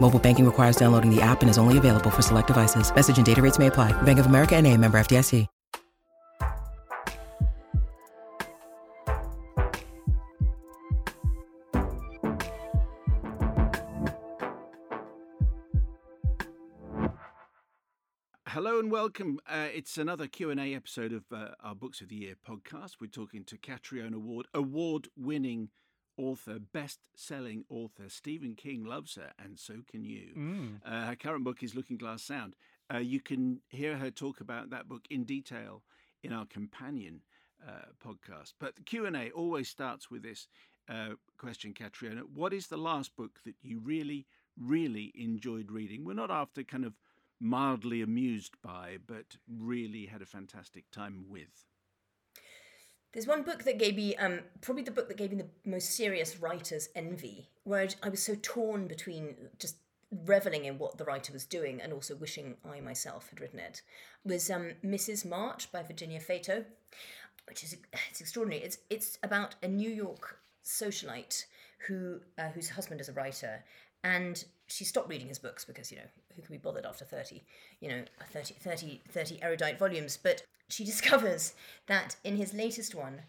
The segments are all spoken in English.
Mobile banking requires downloading the app and is only available for select devices. Message and data rates may apply. Bank of America and a member FDIC. Hello and welcome. Uh, it's another Q and A episode of uh, our Books of the Year podcast. We're talking to Catriona Ward, award-winning author, best-selling author. Stephen King loves her, and so can you. Mm. Uh, her current book is Looking Glass Sound. Uh, you can hear her talk about that book in detail in our companion uh, podcast. But the Q and A always starts with this uh, question, Catriona: What is the last book that you really, really enjoyed reading? We're not after kind of mildly amused by, but really had a fantastic time with. There's one book that gave me, um, probably the book that gave me the most serious writer's envy, where I- was so torn between just reveling in what the writer was doing and also wishing I myself had written it, was um, Mrs. March by Virginia Feito, which is it's extraordinary. It's it's about a New York socialite who uh, whose husband is a writer, and she stopped reading his books because you know who can be bothered after 30 you know 30 30 30 erudite volumes but she discovers that in his latest one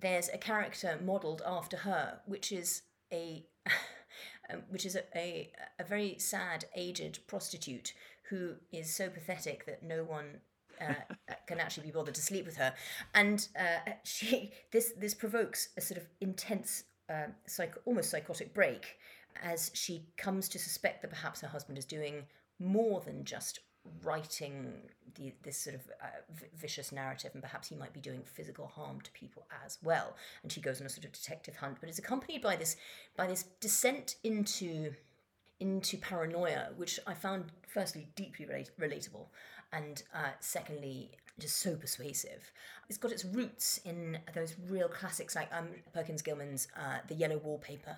there's a character modeled after her which is a um, which is a, a, a very sad aged prostitute who is so pathetic that no one uh, can actually be bothered to sleep with her, and uh, she this this provokes a sort of intense, uh, psych, almost psychotic break as she comes to suspect that perhaps her husband is doing more than just writing the, this sort of uh, v- vicious narrative, and perhaps he might be doing physical harm to people as well. And she goes on a sort of detective hunt, but it's accompanied by this by this descent into into paranoia, which I found firstly deeply relate- relatable, and uh, secondly just so persuasive. It's got its roots in those real classics like um, Perkins Gilman's uh, The Yellow Wallpaper,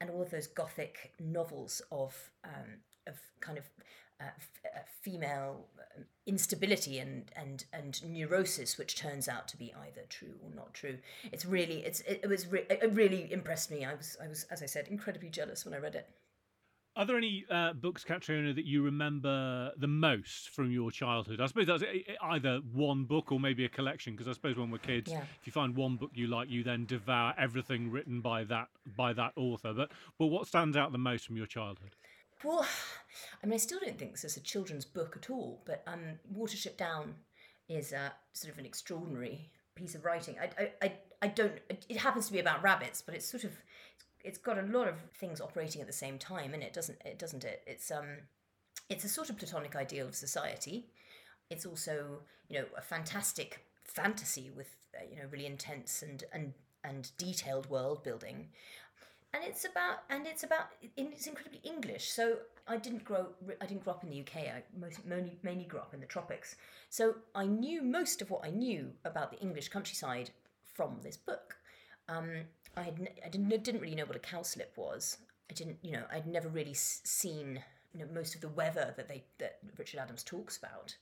and all of those gothic novels of um, of kind of uh, f- uh, female um, instability and and and neurosis, which turns out to be either true or not true. It's really it's it, it was re- it really impressed me. I was I was as I said incredibly jealous when I read it. Are there any uh, books, Catriona, that you remember the most from your childhood? I suppose that's e- e- either one book or maybe a collection. Because I suppose when we're kids, Yeah. if you find one book you like, you then devour everything written by that by that author. But but what stands out the most from your childhood? Well, I mean, I still don't think this is a children's book at all, but um, Watership Down is uh, sort of an extraordinary piece of writing. I, I, I, I don't. It happens to be about rabbits, but it's sort of, it's got a lot of things operating at the same time, and it doesn't. It doesn't. It. It's um, it's a sort of platonic ideal of society. It's also, you know, a fantastic fantasy with, uh, you know, really intense and and and detailed world building and it's about and it's about it's incredibly English. So I didn't grow I didn't grow up in the UK. I most, mainly mainly grew up in the tropics. So I knew most of what I knew about the English countryside from this book. Um, I had I didn't didn't really know what a cowslip was. I didn't you know I'd never really seen you know most of the weather that they that Richard Adams talks about,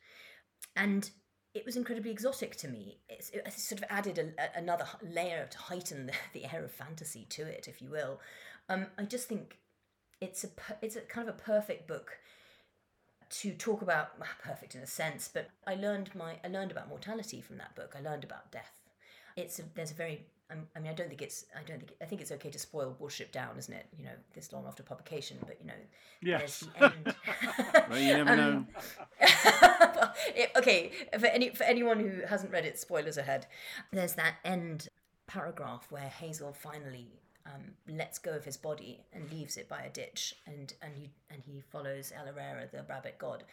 and it was incredibly exotic to me. It's, it sort of added a, another layer to heighten the, the air of fantasy to it, if you will. Um, I just think it's a it's a kind of a perfect book to talk about perfect in a sense, but I learned my I learned about mortality from that book. I learned about death. It's a, there's a very I mean I don't think it's I don't think I think it's okay to spoil Watership Down, isn't it? You know, this long after publication, but you know, Yes. there's the end. Well, you never know. Um, it- okay, for any for anyone who hasn't read it, spoilers ahead. There's that end paragraph where Hazel finally um, lets go of his body and leaves it by a ditch, and and he and he follows El-ahrairah, the rabbit god,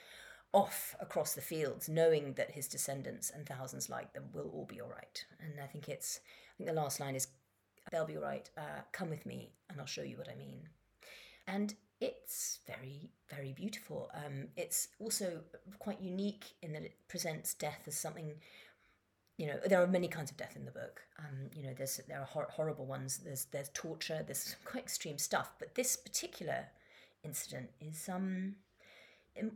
off across the fields, knowing that his descendants and thousands like them will all be all right. And I think it's I think the last line is, "They'll be all right. Uh, come with me, and I'll show you what I mean." And it's very very beautiful. Um, it's also quite unique in that it presents death as something you know there are many kinds of death in the book um, you know there's there are hor- horrible ones there's there's torture there's quite extreme stuff but this particular incident is um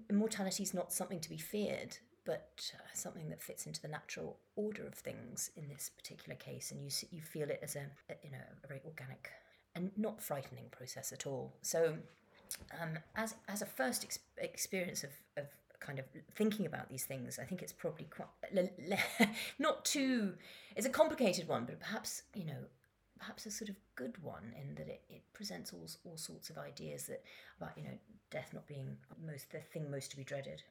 immortality is not something to be feared but uh, something that fits into the natural order of things in this particular case and you you feel it as a, a you know a very organic and not frightening process at all so um, as as a first ex- experience of, of kind of thinking about these things, I think it's probably quite not too. It's a complicated one, but perhaps you know, perhaps a sort of good one in that it, it presents all all sorts of ideas that about you know death not being most the thing most to be dreaded.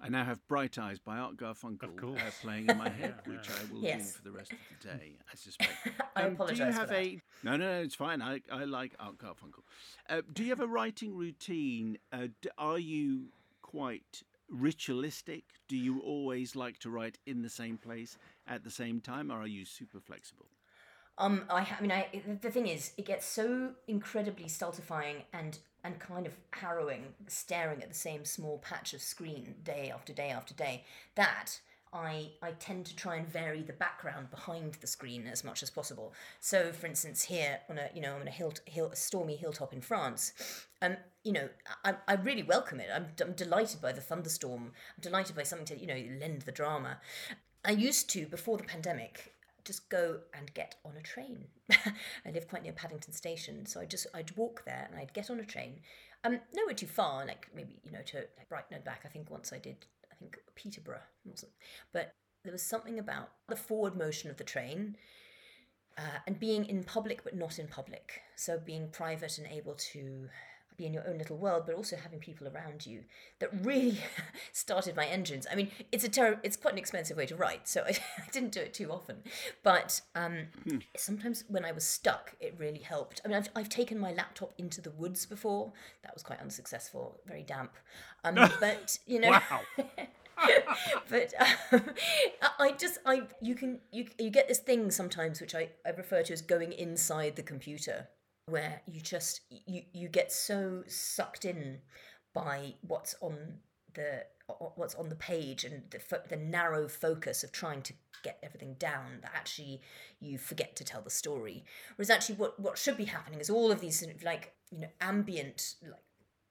I now have Bright Eyes by Art Garfunkel uh, playing in my head, which I will yes. do for the rest of the day, I suspect. I um, apologise. Do you have a? No, no, no, it's fine. I, I like Art Garfunkel. Uh, do you have a writing routine? Uh, are you quite ritualistic? Do you always like to write in the same place at the same time, or are you super flexible? Um, I, I mean, I, the thing is, it gets so incredibly stultifying and and kind of harrowing, staring at the same small patch of screen day after day after day, that I, I tend to try and vary the background behind the screen as much as possible. So, for instance, here on a you know on a hill, hill a stormy hilltop in France, um, you know, I, I really welcome it. I'm, I'm delighted by the thunderstorm. I'm delighted by something to you know lend the drama. I used to before the pandemic just go and get on a train. I live quite near Paddington Station, so I just I'd walk there and I'd get on a train. Um, nowhere too far, like maybe you know to like Brighton and back. I think once I did I think Peterborough wasn't. But there was something about the forward motion of the train uh, and being in public but not in public. So being private and able to be in your own little world, but also having people around you that really started my engines. I mean, it's a ter- it's quite an expensive way to write, so I, I didn't do it too often. But um, hmm. sometimes when I was stuck, it really helped. I mean, I've, I've taken my laptop into the woods before. That was quite unsuccessful, very damp. Um, but you know. Wow. but um, I just I you can you you get this thing sometimes which I, I refer to as going inside the computer where you just you you get so sucked in by what's on the what's on the page and the, the narrow focus of trying to get everything down that actually you forget to tell the story. Whereas actually what what should be happening is all of these sort of like you know ambient like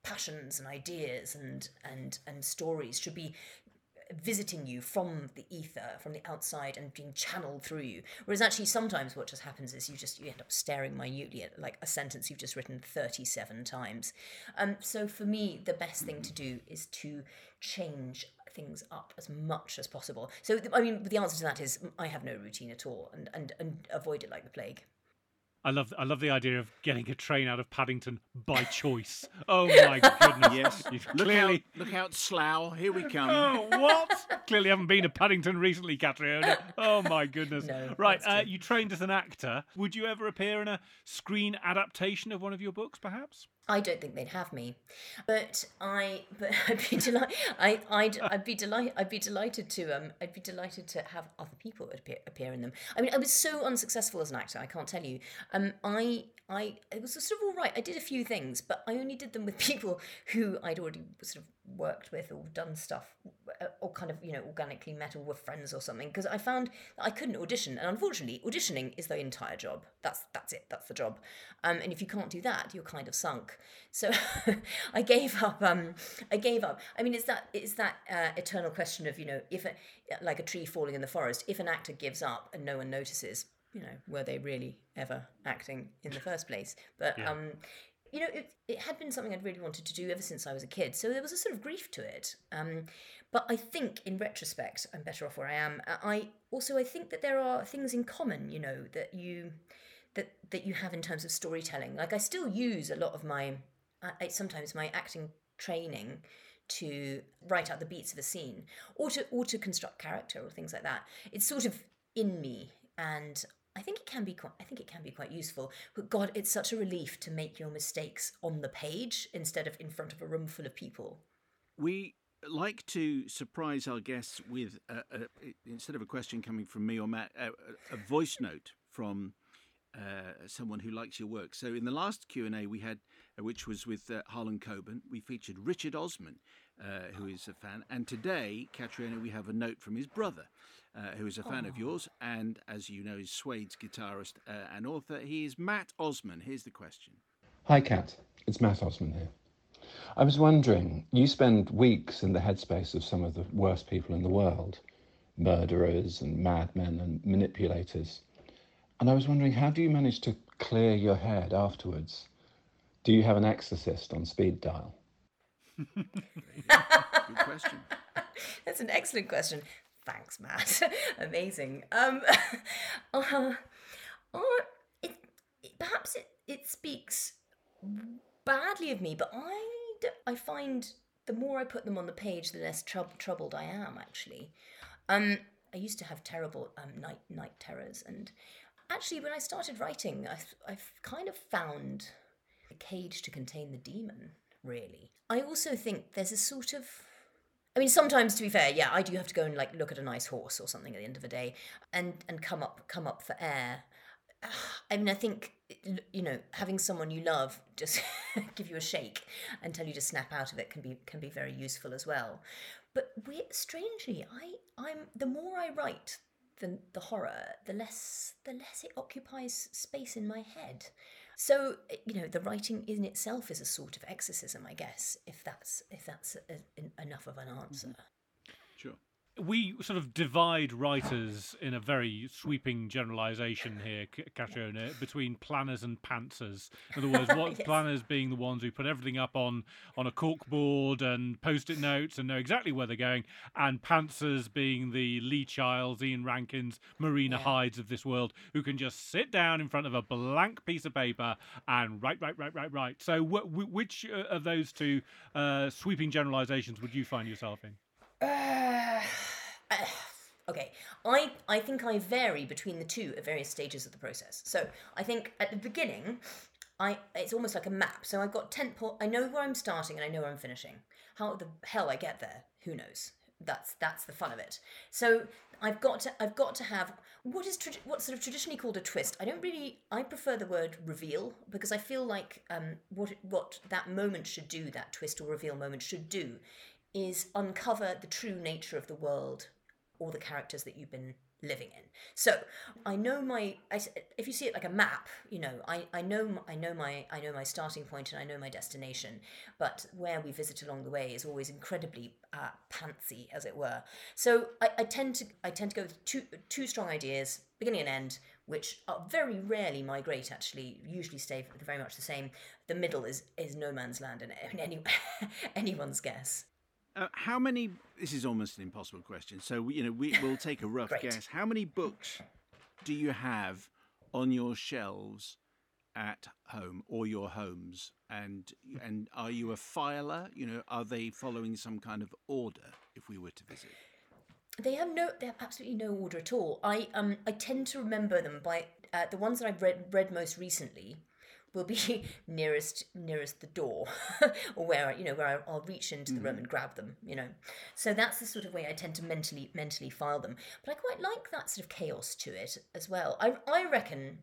passions and ideas and and and stories should be visiting you from the ether, from the outside, and being channeled through you. Whereas actually, sometimes what just happens is you just you end up staring minutely at like a sentence you've just written thirty-seven times. Um, so for me, the best thing to do is to change things up as much as possible. So I mean, the answer to that is I have no routine at all, and and and avoid it like the plague. I love I love the idea of getting a train out of Paddington by choice. Oh my goodness! yes, You've look clearly out, look out, Slough! Here we come. Oh what? clearly haven't been to Paddington recently, Catriona. Oh my goodness! No, right, uh, you trained as an actor. Would you ever appear in a screen adaptation of one of your books, perhaps? I don't think they'd have me, but I but I'd be delighted. I I'd I'd be delighted. I'd be delighted to um I'd be delighted to have other people appear, appear in them. I mean, I was so unsuccessful as an actor. I can't tell you. Um, I I it was sort of all right. I did a few things, but I only did them with people who I'd already sort of worked with or done stuff uh, or kind of you know organically met or were friends or something because I found that I couldn't audition and unfortunately auditioning is the entire job. That's that's it that's the job. Um, and if you can't do that you're kind of sunk. So I gave up um, I gave up. I mean it's that it's that uh, eternal question of you know if a, like a tree falling in the forest if an actor gives up and no one notices you know were they really ever acting in the first place? But yeah. um you know, it, it had been something I'd really wanted to do ever since I was a kid. So there was a sort of grief to it. Um, but I think, in retrospect, I'm better off where I am. I also I think that there are things in common, you know, that you that that you have in terms of storytelling. Like I still use a lot of my uh, sometimes my acting training to write out the beats of a scene or to or to construct character or things like that. It's sort of in me and I think it can be quite. I think it can be quite useful. But God, it's such a relief to make your mistakes on the page instead of in front of a room full of people. We like to surprise our guests with a, a, instead of a question coming from me or Matt, a, a voice note from uh, someone who likes your work. So in the last Q and A we had, uh, which was with uh, Harlan Coben, we featured Richard Osman, uh, who is a fan, and today, Catriona, we have a note from his brother, uh, who is a fan of yours, and as you know, is Suede's guitarist uh, and author. He is Mat Osman. Here's the question. Hi, Cat. It's Mat Osman here. I was wondering, you spend weeks in the headspace of some of the worst people in the world murderers and madmen and manipulators. And I was wondering, how do you manage to clear your head afterwards? Do you have an exorcist on speed dial? Good question. That's an excellent question. Thanks, Matt. Amazing. Um, uh, uh, it, it, perhaps it, it speaks badly of me, but I, I find the more I put them on the page, the less trou- troubled I am, actually. Um, I used to have terrible um, night night terrors, and actually, when I started writing, I, I've kind of found a cage to contain the demon. Really, I also think there's a sort of I mean, sometimes to be fair, yeah, I do have to go and like look at a nice horse or something at the end of the day, and and come up come up for air. I mean, I think you know having someone you love just give you a shake and tell you to snap out of it can be can be very useful as well. But we, strangely, I I'm the more I write, the the horror, the less the less it occupies space in my head. So you know, the writing in itself is a sort of exorcism, I guess, if that's if that's a, a, enough of an mm-hmm. answer. Sure we sort of divide writers in a very sweeping generalization here, Catriona, between planners and pantsers. In other words, what yes. planners being the ones who put everything up on on a corkboard and post-it notes and know exactly where they're going, and pantsers being the Lee Childs, Ian Rankins, Marina yeah. Hydes of this world, who can just sit down in front of a blank piece of paper and write, write, write, write, write. So, wh- which uh, of those two uh, sweeping generalizations would you find yourself in? Okay, I I think I vary between the two at various stages of the process. So I think at the beginning, I it's almost like a map. So I've got tent. I know where I'm starting and I know where I'm finishing. How the hell I get there? Who knows? That's that's the fun of it. So I've got to I've got to have what is tra- what's sort of traditionally called a twist. I don't really I prefer the word reveal because I feel like um, what what that moment should do, that twist or reveal moment should do, is uncover the true nature of the world or the characters that you've been living in. So I know my I, if you see it like a map, you know I, I know I know my I know my starting point and I know my destination, but where we visit along the way is always incredibly uh, pantsy, as it were. So I, I tend to I tend to go with two two strong ideas, beginning and end, which are very rarely migrate. Actually, usually stay very much the same. The middle is is no man's land and any anyone's guess. Uh, how many? This is almost an impossible question. So you know, we will take a rough guess. How many books do you have on your shelves at home or your homes? And and are you a filer? You know, are they following some kind of order? If we were to visit, they have no. They have absolutely no order at all. I um I tend to remember them by uh, the ones that I've read read most recently will be nearest nearest the door or where you know where I'll reach into the mm-hmm. room and grab them you know so that's the sort of way I tend to mentally mentally file them but I quite like that sort of chaos to it as well I, I reckon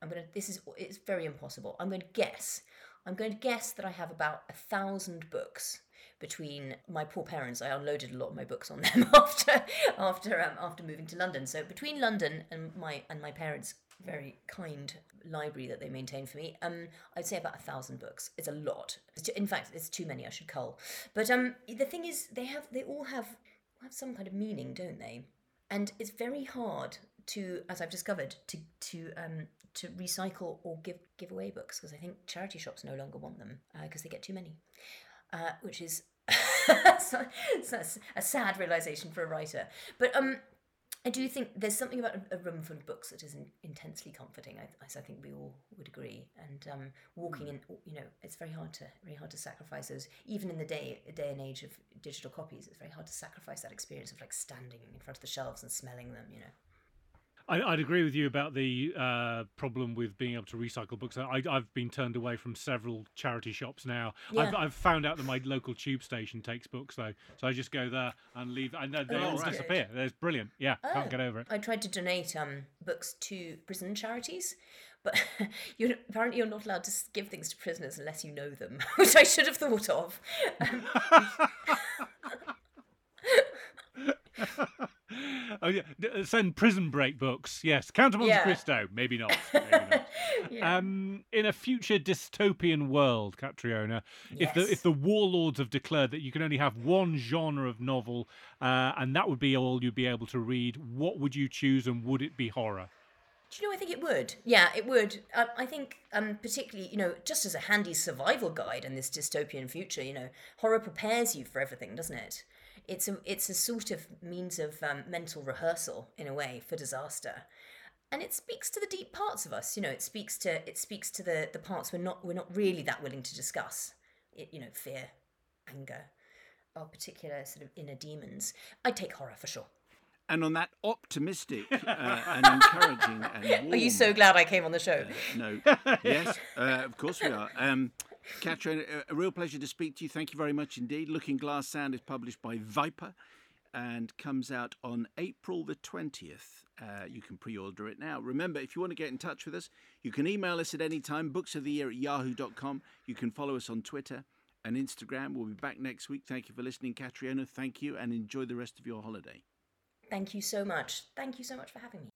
I'm gonna this is it's very impossible I'm going to guess I'm going to guess that I have about a thousand books between my poor parents. I unloaded a lot of my books on them after after um, after moving to London. So between London and my and my parents' very kind library that they maintain for me. Um, I'd say about a thousand books. It's a lot. In fact, it's too many. I should cull. But um, the thing is, they have they all have have some kind of meaning, don't they? And it's very hard to, as I've discovered, to to um to recycle or give give away books because I think charity shops no longer want them because uh, they get too many, uh, which is. a sad realization for a writer, but um, I do think there's something about a, a room full of books that is in, intensely comforting. I, I, think we all would agree. And um, walking hmm. in, you know, it's very hard to very hard to sacrifice those. Even in the day day and age of digital copies, it's very hard to sacrifice that experience of like standing in front of the shelves and smelling them. You know. I, would agree with you about the uh, problem with being able to recycle books. I, have been turned away from several charity shops now. Yeah. I've, I've, found out that my local tube station takes books though, so I just go there and leave, and they oh, all right. disappear. It's brilliant. Yeah, oh, can't get over it. I tried to donate um, books to prison charities, but you're, apparently you're not allowed to give things to prisoners unless you know them, which I should have thought of. Um, oh yeah, uh, send prison break books. Yes, Count of Monte yeah. Cristo. Maybe not. Maybe not. yeah. um, in a future dystopian world, Catriona, yes. if the if the warlords have declared that you can only have one genre of novel, uh, and that would be all you'd be able to read, what would you choose, and would it be horror? Do you know? I think it would. Yeah, it would. Uh, I think, um, particularly, you know, just as a handy survival guide in this dystopian future, you know, horror prepares you for everything, doesn't it? it's a it's a sort of means of um, mental rehearsal in a way for disaster and it speaks to the deep parts of us you know it speaks to it speaks to the the parts we're not we're not really that willing to discuss it, you know fear anger our particular sort of inner demons i take horror for sure and on that optimistic uh, and encouraging and warm, are you so glad i came on the show uh, no yes uh, of course we are um, Catherine, a real pleasure to speak to you. Thank you very much indeed. Looking Glass Sound is published by Viper and comes out on April the 20th. Uh, you can pre order it now. Remember, if you want to get in touch with us, you can email us at any time, books of the year at yahoo.com. You can follow us on Twitter and Instagram. We'll be back next week. Thank you for listening, Catriona. Thank you and enjoy the rest of your holiday. Thank you so much. Thank you so much for having me.